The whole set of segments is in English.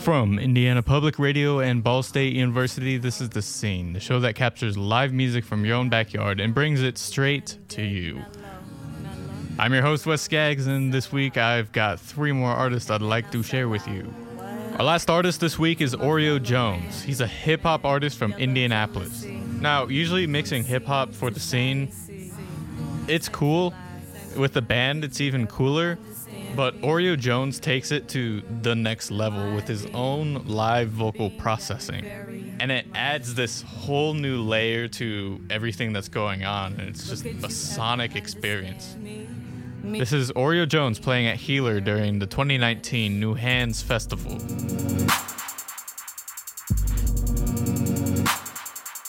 From Indiana Public Radio and Ball State University, this is The Scene, the show that captures live music from your own backyard and brings it straight to you. I'm your host, Wes Skaggs, and this week I've got three more artists I'd like to share with you. Our last artist this week is Oreo Jones. He's a hip hop artist from Indianapolis. Now, usually mixing hip hop for the scene, it's cool. With the band, it's even cooler. But Oreo Jones takes it to the next level with his own live vocal processing. And it adds this whole new layer to everything that's going on. And it's just a sonic experience. This is Oreo Jones playing at Healer during the 2019 New Hands Festival.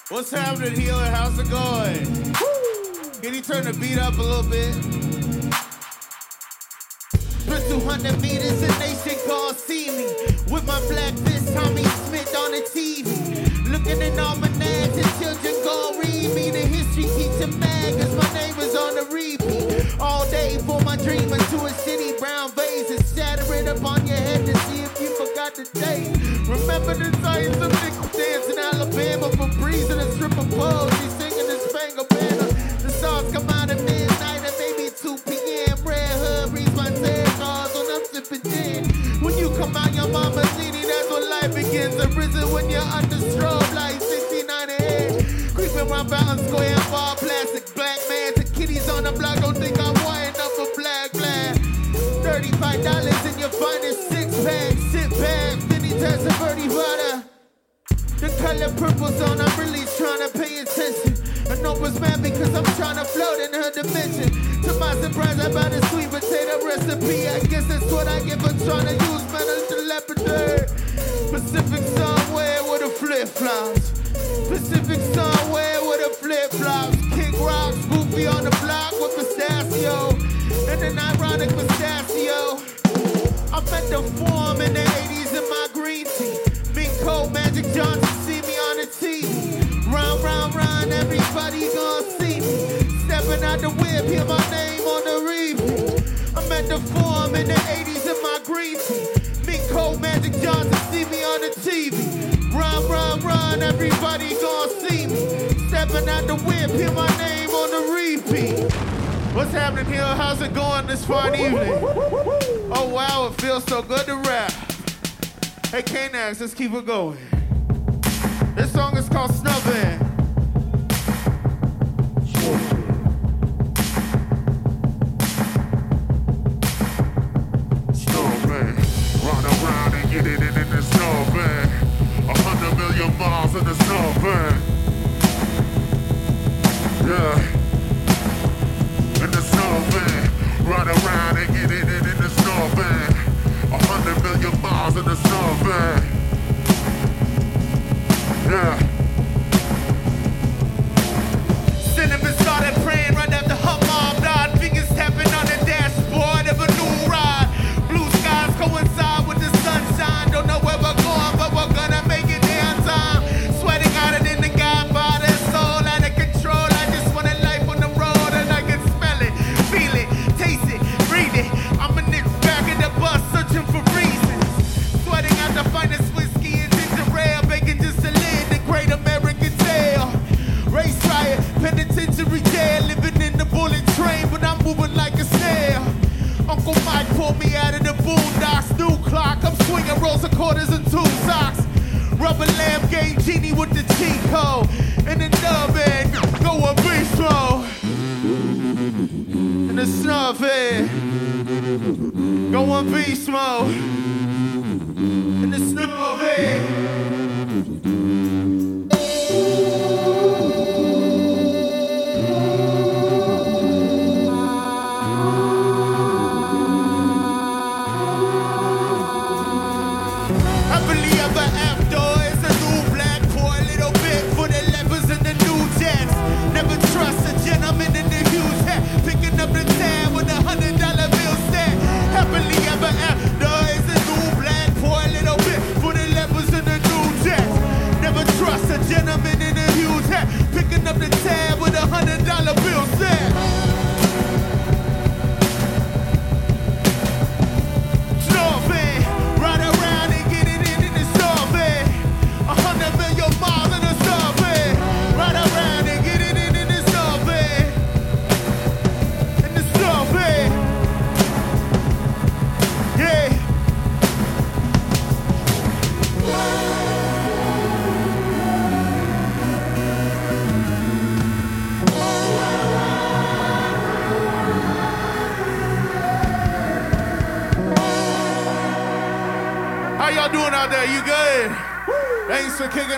What's happening, Healer? How's it going? Can you turn the beat up a little bit? Spent 200 meters and they should call see me. With my black fist, Tommie Smith on the TV. Looking in almanacs and children gon' read me. The history teacher mag, cause my name is on the repeat. All day for my dream into a city. Brown vases, shatter it up on your head to see if you forgot the date. Remember the times of nickel dance in Alabama for breeze and a strip of pose. He's singing the Spangled Banner. The stars come out at midnight out, your that's when life begins. Arisen when you're under strobe like 1698. Creeping around Fountain Square, bar plastic, black man to kitties on the block. Don't think I'm white enough for black, black. Thirty-five dollars in your finest six pack, sit back, then he turns to birdie water. The color purple zone, I'm really trying to pay attention. I know it's mad because I'm trying to float in her dimension. To my surprise, I bought a sweet potato recipe. I guess that's what I get for trying to use metal telepathy. Pacific somewhere with a flip flops. Pacific somewhere with a flip flops. Kick rocks, goofy on the block with pistachio. And an ironic pistachio. I'm at the forum in the 80s in my green tea. Big cold Magic Johnson run, everybody gon' see me. Stepping out the whip, hear my name on the repeat. I'm at the forum in the 80s in my green tea. Big cold Magic Johnson see me on the TV. Run, run, run, everybody gon' see me. Stepping out the whip, hear my name on the repeat. What's happening here? How's it going this fine evening? Oh wow, it feels so good to rap. Hey K-Nax, let's keep it going. This song is called Snubbing. Million miles in the snowman. Yeah. In the snowman, run around and get it in, in the snowman. A hundred million miles in the snowman. Yeah. Going beast mode. In the snuff head.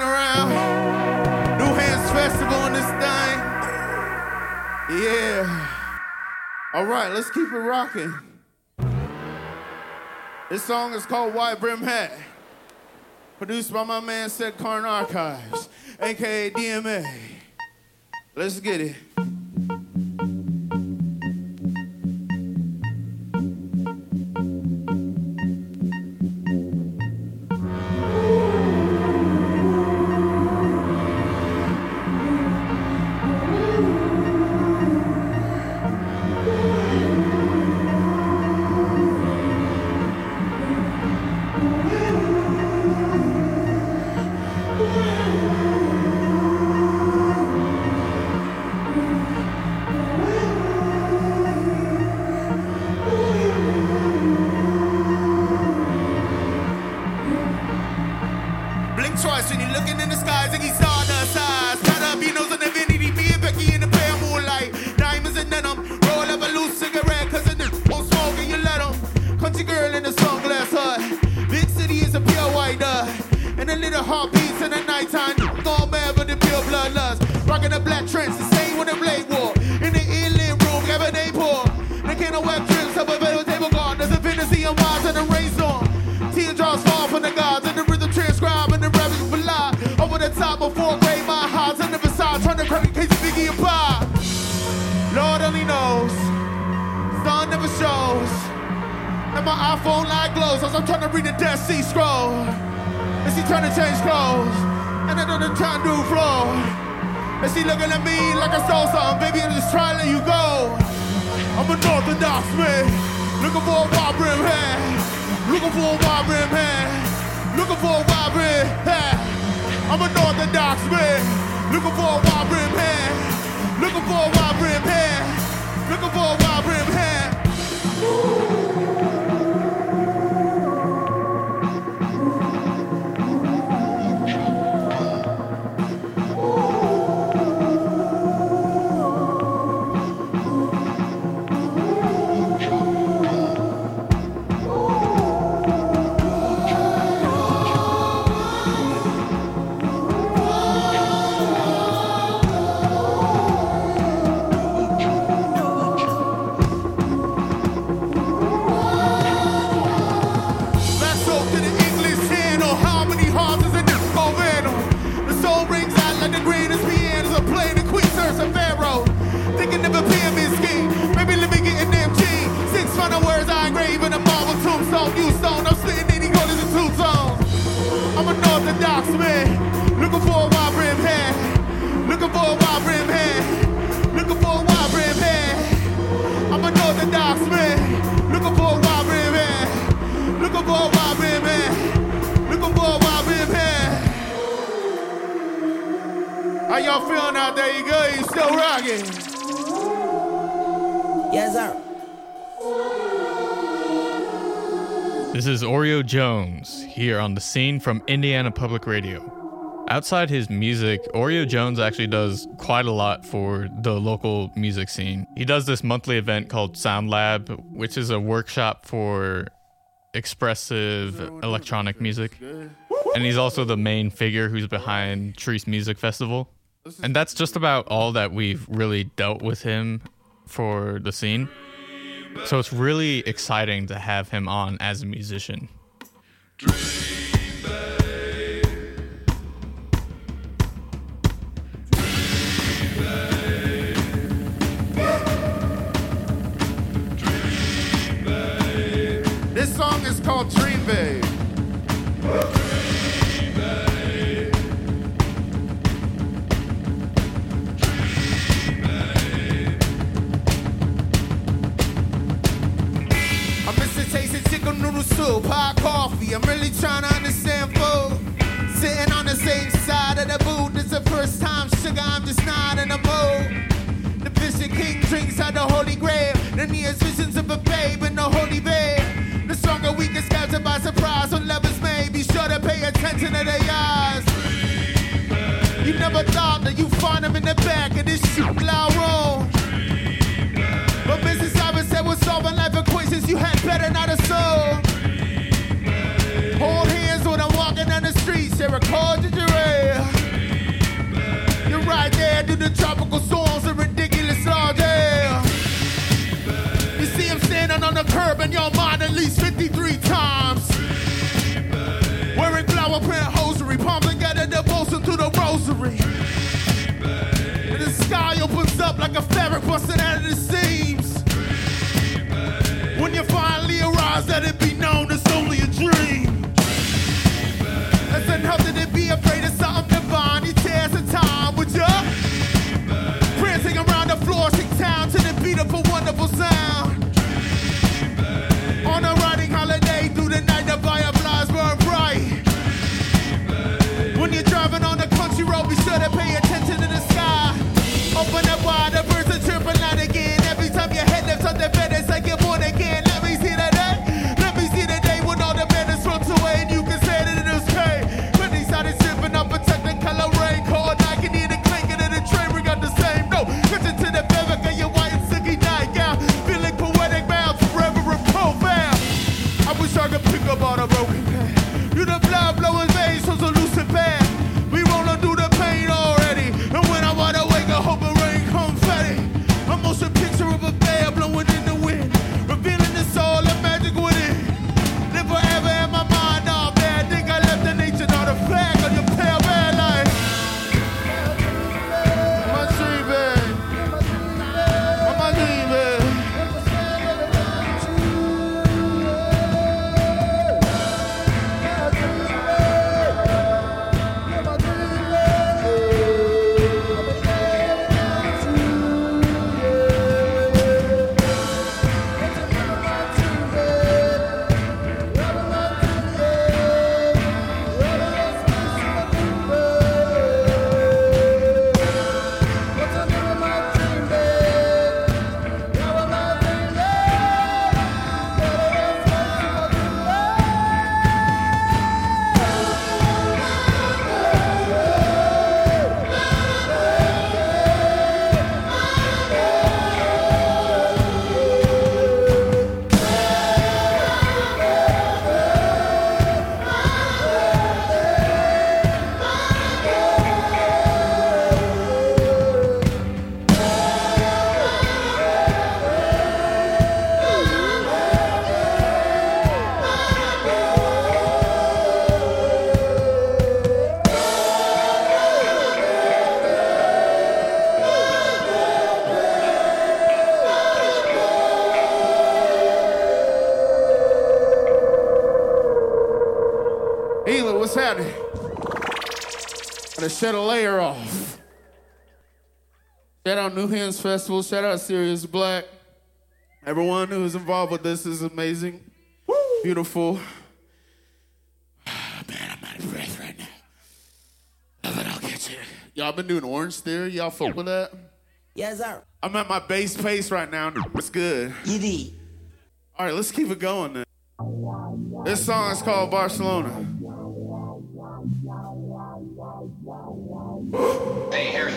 Around. New Hands Festival in this thing. Yeah. All right, let's keep it rocking. This song is called White Brim Hat. Produced by my man Set Karn Archives, aka DMA. Let's get it. The Dead Sea Scroll. And she trying to change clothes, and another trying to do floor. And she looking at me like I stole something, baby. I'm just trying to let you go. I'm an Orthodox man, looking for a wide brim hat. Looking for a wide brim hat. Looking for a wide brim hat. I'm an Orthodox man. Looking for a wide brim hat. Looking for a wide brim hat. Looking for a wide brim hat. This is Oreo Jones here on the scene from Indiana Public Radio. Outside his music, Oreo Jones actually does quite a lot for the local music scene. He does this monthly event called Sound Lab, which is a workshop for expressive electronic music. And he's also the main figure who's behind Chreece Music Festival. And that's just about all that we've really dealt with him for the scene. So it's really exciting to have him on as a musician. This song is called soup, hot coffee. I'm really trying to understand food. Sitting on the same side of the booth. This the first time, sugar, I'm just not in the mood. The Bishop King drinks out the Holy Grail. The nearest visions of a babe in the holy babe. The stronger we get scattered by surprise when lovers may be sure to pay attention to their eyes. You never thought that you'd find them in the back of this shit loud room. But Mrs. Simon said we're solving life equations you had the tropical storms and ridiculous laws, yeah. You see him standing on the curb in your mind at least 53 times. Wearing flower print hosiery, pumping out a devotion through the rosary. And the sky opens up like a fabric busting out of the seams. When you finally arise, let it be known again. Shed a layer off. Shout out New Hands Festival. Shout out Sirius Blvck. Everyone who's involved with this is amazing. Woo! Beautiful. Oh, man, I'm out of breath right now. Oh, but I'll get you. Y'all been doing Orange Theory? Y'all fuck with that? Yes, sir. I'm at my base pace right now. It's good. You. All right, let's keep it going then. This song is called Barcelona. Hey, Harry.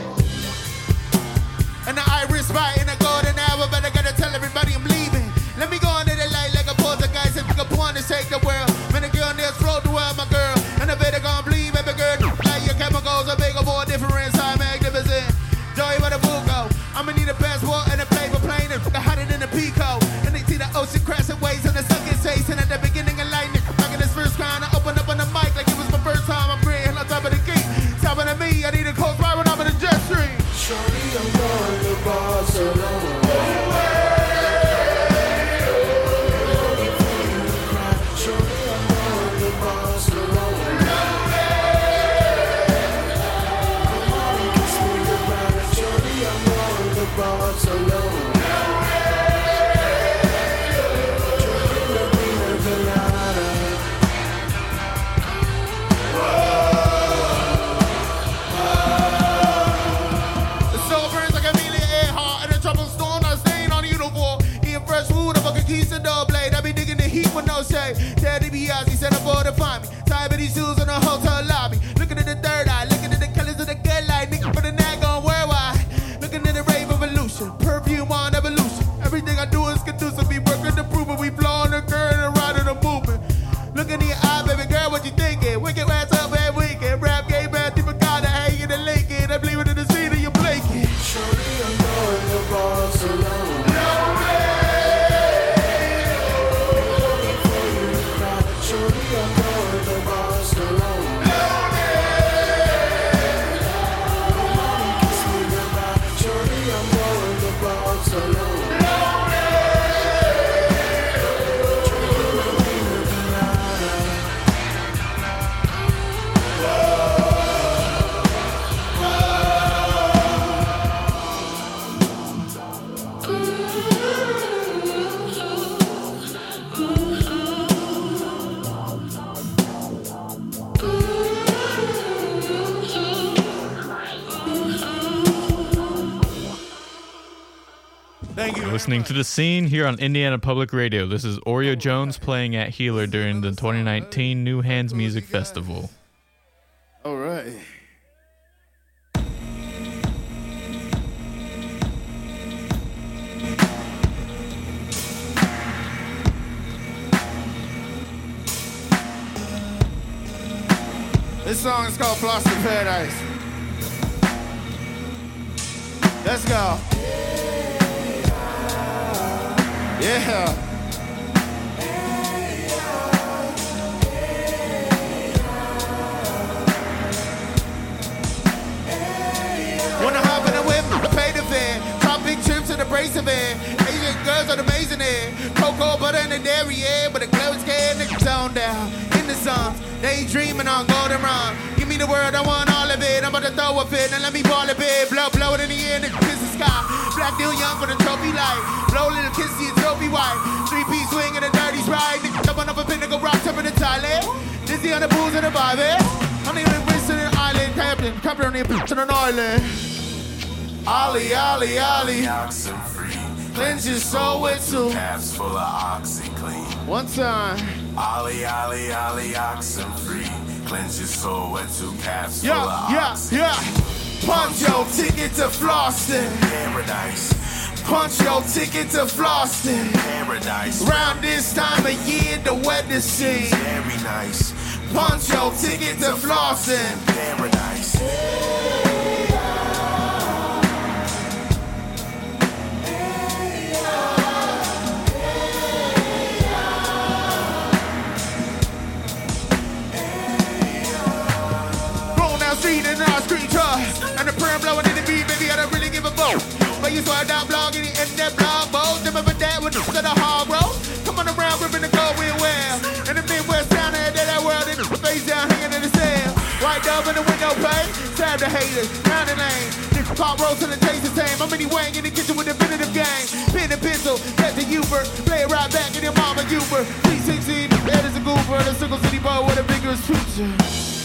brought alone. Listening to The Scene here on Indiana Public Radio. This is Oreo Jones playing at Healer during the 2019 New Hands Music Festival. All right. This song is called Floss in Paradise. Let's go. Yeah. Wanna hop in a whip, pay the fare. Top big trips to the brace of it. Asian girls are amazing there. Cocoa butter in the dairy, yeah. But the clothes scared niggas zone down. In the sun, daydreaming on golden run. Me the word, I want all of it. I'm about to throw a fit and let me ball a bit. Blow, blow it in the air, nigga, kiss the sky. Black deal young for the trophy light. Blow little kiss to your trophy white. Three piece swing and a dirty ride. Nigga, jumping up a pinnacle rock, jumping to Thailand. Dizzy on the booze and the vibe? I'm even Winston an island captain. Captain on the bitch on an island. Ollie, Ollie, Ollie. Oxen free. Cleanse your soul with two. Caps full of OxiClean. One time. Ollie, Ollie, Ollie, oxen free. Cleanse your soul with two caps full Yeah, of yeah, oxy. yeah. Punch your ticket to Floston. Paradise, Punch your ticket to Floston. paradise. Round this time of year, the weather seems. Very nice. Punch your ticket to Floston. Paradise. And the prayer blowing in the beat, baby, I don't really give a fuck. But you swear down blog and in that blog boat. Remember that with the the hard road. Come on around, ripping the gold real well. In the Midwest down there, that that world in the face down hanging in the cell. White dove in the window pane, stab the haters, round the lane. This pop rolls and the taste the same. I'm many wang in the kitchen with a definitive game. Pen and pencil, that's the Uber. Play it right back in your mama Uber. 316, that is a goober. The Circle city boy with a vigorous future.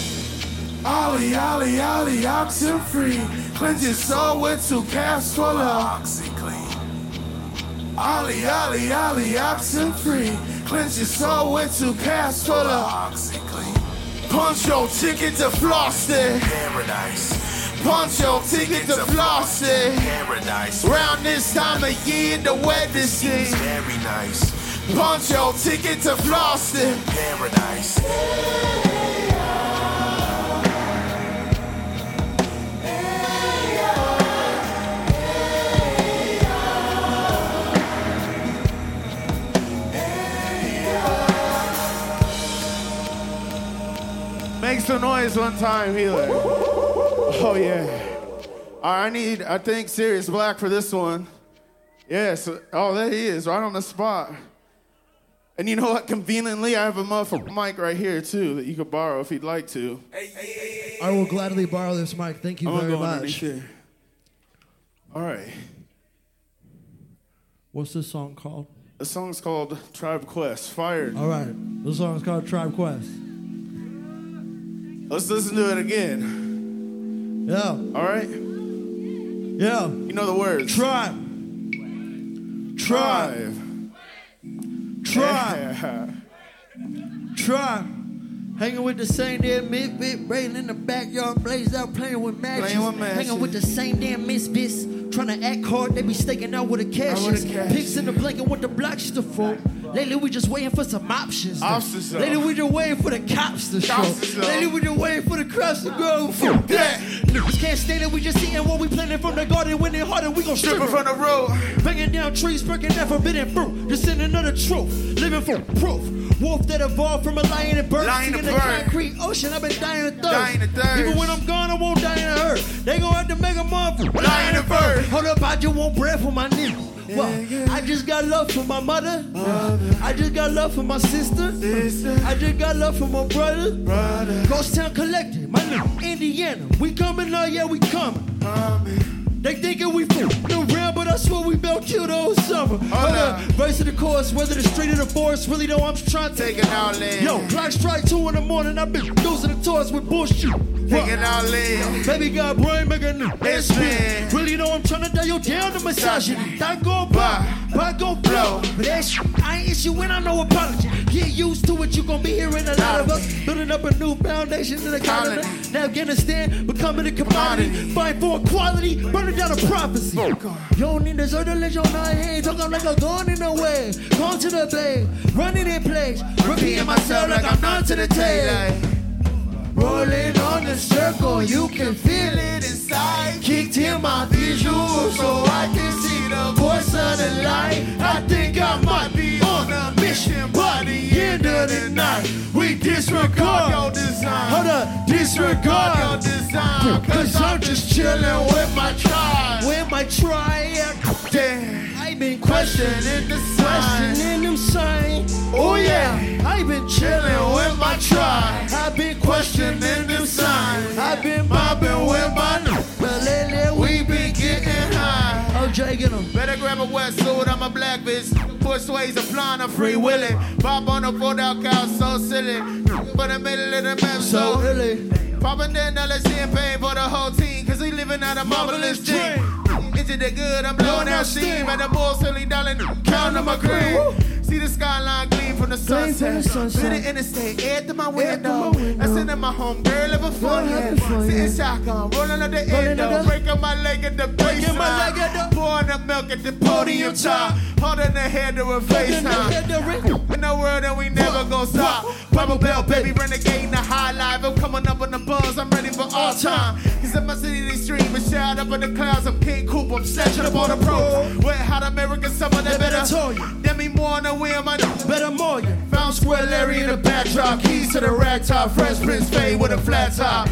Ollie, Ollie, Ollie, oxen free. Cleanse your soul with two caps full of. OxiClean. Ollie, Ollie, Ollie, oxen free. Cleanse your soul with two caps full of. OxiClean. Punch your ticket to Floston. Paradise. Punch your ticket to Floston. Paradise. Round this time of year, the weather seems. Very nice. Punch your ticket to Floston. Paradise. Make some noise one time, healer. Oh yeah. All right, I need, I think, Sirius Blvck for this one. Yes. Oh, there he is, right on the spot. And you know what? Conveniently, I have a motherfucking mic right here too that you could borrow if you'd like to. I will gladly borrow this mic. Thank you I'm gonna very go much. All right. What's this song called? The song's called Tribe Quest. Fired. All right, this song's called Tribe Quest. Let's listen to it again. Yeah, All right. yeah. You know the words. Tribe, tribe, tribe, Yeah. tribe. Hanging with the same damn misfit, brain in the backyard, blazed out playing with matches. Playing with matches. Hanging with the same damn misfits, trying to act hard, they be staking out with the Out cash. with the cash. Pigs in the blanket with the blocks to fall. Lately we just waiting for some options. Options. Lately we just waiting for the cops to show. Cops. Lately we just waiting for the crops to grow. Fuck that. Niggas can't stand it, we just eating what we planting from the garden. When it harder, we gon' strip it from the road. Banging down trees, breaking that forbidden fruit. Just in another truth, living for proof. Wolf that evolved from a lion and bird. Lion and the concrete ocean, I've been dying of thirst. Thirst. Even when I'm gone, I won't die in a hurt. They gon' have to make a mother. Lion and bird. Hold up, I just want bread for my nigga. Well, I just got love for my mother. I just got love for my sister. I just got love for my brother. Ghost Town Collective, my nigga, Indiana. We coming out, yeah, we coming. They thinking we f***ing around, but I swear we killed the whole summer. Hold up. verse of the chorus, whether the street or the forest, really though I'm trying to Taking out land. Yo, clock strike two in the morning, I've been losing the toys with bullshit. Thinking all loud. Baby got brain Yes, SP. man. Really know I'm trying to dial you down to misogyny. That go by, but go blow. But that shit, I ain't issue when I know apology. Get used to it, you gon' be hearing a lot of us. Building up a new foundation in the colony. Now Afghanistan becoming a commodity. Fight for equality, burning down a prophecy. You don't need to to let your nine hands. Talk I'm like a gun in the way. Gone to the blade, running in place. Repeating myself like I'm not to the tail. Rolling on the circle, you can feel it inside. Kicked in my visual so I can see the voice of the light. I think I might be on a mission by the end of the night. We disregard your design. Hold up, disregard Cause I'm just chilling with my tribe. With my tribe. Damn. I've been Questioning the signs. questioning them signs. Oh, oh yeah. I've been chilling with my tribe. I've been Questioning questioning the them signs. I've been Mobbing with my. But lately We been getting high. Oh, Jay, get him. Better grab a wetsuit, I'm a black bitch. Push ways, applying a free willing. Pop on a fold out couch, so silly. But I made a little mess, So so. early. Popping dollars champagne for the whole team, cause we living out a marvelous dream. Into the good, I'm blowing out steam. At the ball, silly darling, counting my cream. See the skyline gleam from the Gleam from sunset. the sunset. The interstate, air through my window. window. I'm sitting my home, girl, living fun. Girl, Yeah. having fun, Sitting shotgun, rolling up the endo, breaking my leg at the Breaking my leg baseline. Pouring the milk at the podium top. Holding the head to a Fucking the head FaceTime. In the world and we never gon' stop. Papa Bell, baby, renegade in the high life. I'm coming up on the buzz, I'm ready for all time. Cause in my city they stream and shout up in the clouds. I'm King Coop, I'm snatching up all the pro. Wet hot American summer, they better you. Me more on the wheel, my Better more you. Found Square Larry in the backdrop. Keys to the rag top. Fresh Prince fade with a flat top.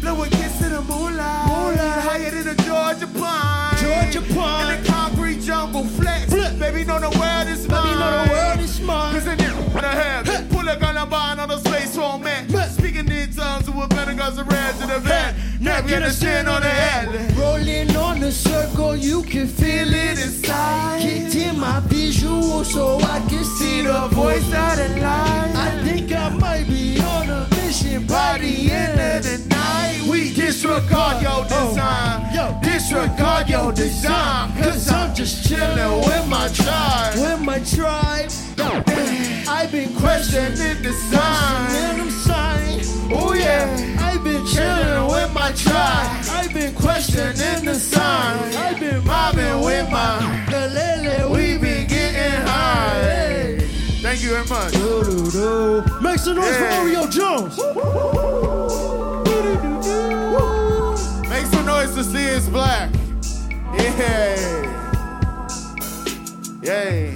Blow a kiss to the moonlight. Moonlight. Higher than a Georgia pine. Georgia pine. In the concrete jungle flex. Flip. Baby, know the world is mine. Baby, know the world is mine. Cause in I have. Pull a gun and on the space for man. Speaking in tongues with vinegar's and red to the vet. Now get a shin on the head. Rolling on the circle, you can feel it inside. Kicked in my visual so I can see the voice of the light. I think I might be on a mission by the end of the night. We disregard your oh, design. Yo. disregard your design. Cause I'm just chilling with my tribe. With my tribe, I've been questioning Questioning Oh yeah. I've been chilling with my tribe. I've been questioning the signs. I've been Mobbing with my. Lele, We been getting high. Hey. Thank you very much. Do-do-do. Make some noise Yeah. for Oreo Jones. Make some noise to see it's black. Yay. Yay.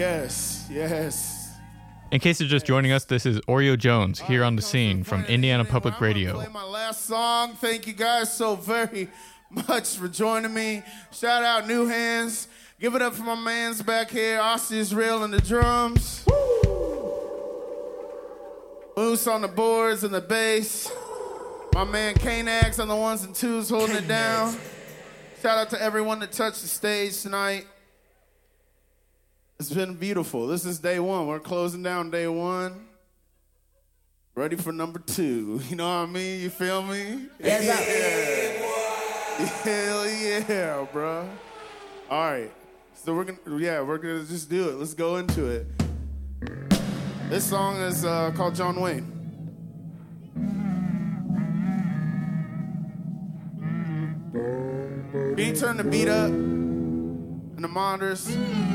Yes, yes. In case you're just joining us, this is Oreo Jones here on the scene from Indiana Public Radio. Play my last song. Thank you guys so very much for joining me. Shout out New Hands. Give it up for my man's back here, Austin Israel on the drums. Moose on the boards and the bass. My man K-Nax on the ones and twos holding it down. Shout out to everyone that touched the stage tonight. It's been beautiful. This is day one. We're closing down day one. Ready for number two. You know what I mean? You feel me? yeah. Hell yeah, bro. All right. So we're gonna yeah, we're gonna just do it. Let's go into it. This song is uh, called John Wayne. Can you turn the beat up and the monitors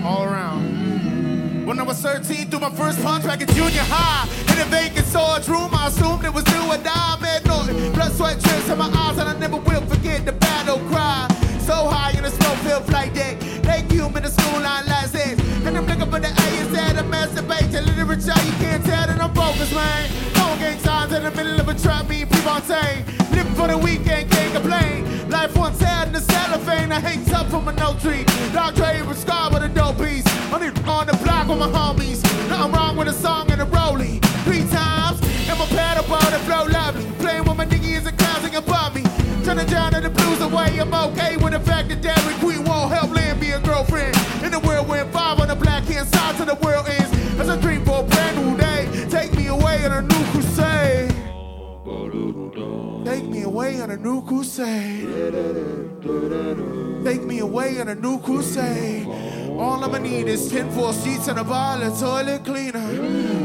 all around. When I was 13, through my first punch back in junior high, in a vacant storage room, I assumed it was do or die. Man, no, blood, sweat, tears in my eyes, and I never will forget the battle cry. So high in the snowfield flight deck, thank you, in the school line license. And I'm looking for the A instead of the literature. You can't tell that I'm focused, man. Phone game signs in the middle of a trap, me, people on Living for the weekend, can't complain. Life once had in the cellophane, I hate tough from a no tree. Dog trade with scar with a dope piece. On the, on the block with my homies. Nothing wrong with a song and a rolling. Three times, and my paddle boat and flow lovely. Playing with my niggas and clowns above me. Down to the blues away, I'm okay with the fact that Dairy Queen won't help land be a girlfriend. In the world when five on the black hand side to the world ends. As a dream for a brand new day, take me away on a new crusade. Away on a new crusade. Take me away on a new crusade. All I'ma need is 10 full sheets and a violet toilet cleaner.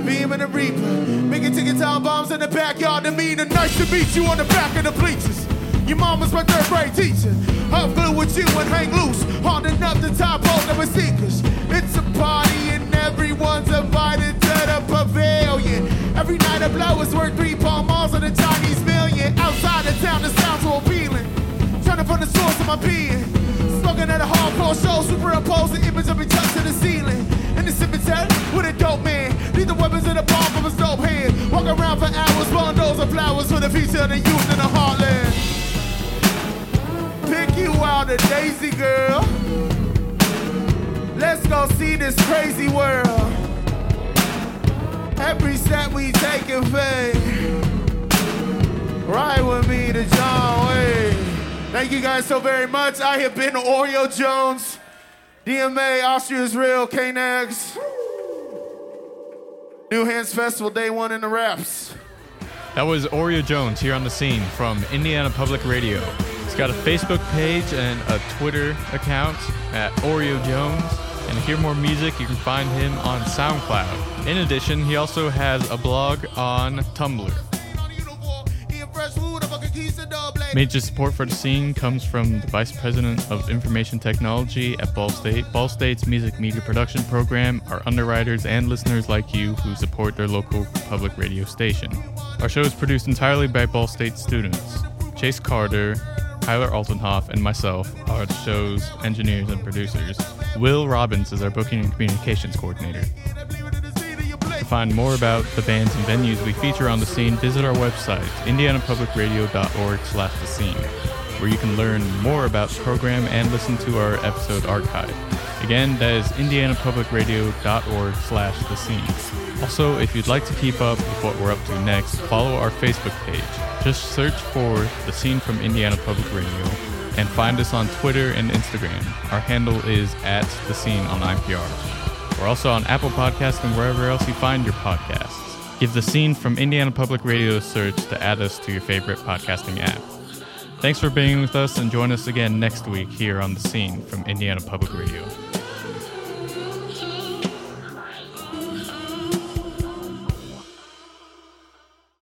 Beam and a reaper. Making ticket time bombs in the backyard to mean nice to meet you on the back of the bleachers. Your mama's my third grade teacher. Up glue with you and hang loose. Hard enough to top all the seekers. It's a party and everyone's invited to pavilion. Every night a blow is worth three palm malls of the Chinese million. Outside the town, the sounds so appealing. To find the source of my being. Smoking at a hardcore show, superimpose the image of each other to the ceiling. In the cemetery with a dope man. Leave the weapons in the palm of his dope hand. Walk around for hours, bundles of flowers for the future of the youth in the heartland. Pick you out a daisy girl. Let's go see this crazy world. Every step we take in faith. Ride with me to John Wayne. Thank you guys so very much. I have been Oreo Jones, DMA, Austin Israel, K-Nax. New Hands Festival, day one in the raps. That was Oreo Jones here on the scene from Indiana Public Radio. He's got a Facebook page and a Twitter account at Oreo Jones. And to hear more music, you can find him on SoundCloud. In addition, he also has a blog on Tumblr. Major support for the scene comes from the Vice President of Information Technology at Ball State. Ball State's music media production program are underwriters and listeners like you who support their local public radio station. Our show is produced entirely by Ball State students. Chase Carter, Tyler Altenhoff, and myself are the show's engineers and producers. Will Robbins is our booking and communications coordinator. To find more about the bands and venues we feature on the scene, visit our website, indianapublicradio.org slash the scene, where you can learn more about the program and listen to our episode archive. Again, that is indianapublicradio.org slash the scene. Also, if you'd like to keep up with what we're up to next, follow our Facebook page. Just search for The Scene from Indiana Public Radio and find us on Twitter and Instagram. Our handle is at The Scene on IPR. We're also on Apple Podcasts and wherever else you find your podcasts. Give The Scene from Indiana Public Radio a search to add us to your favorite podcasting app. Thanks for being with us and join us again next week here on The Scene from Indiana Public Radio.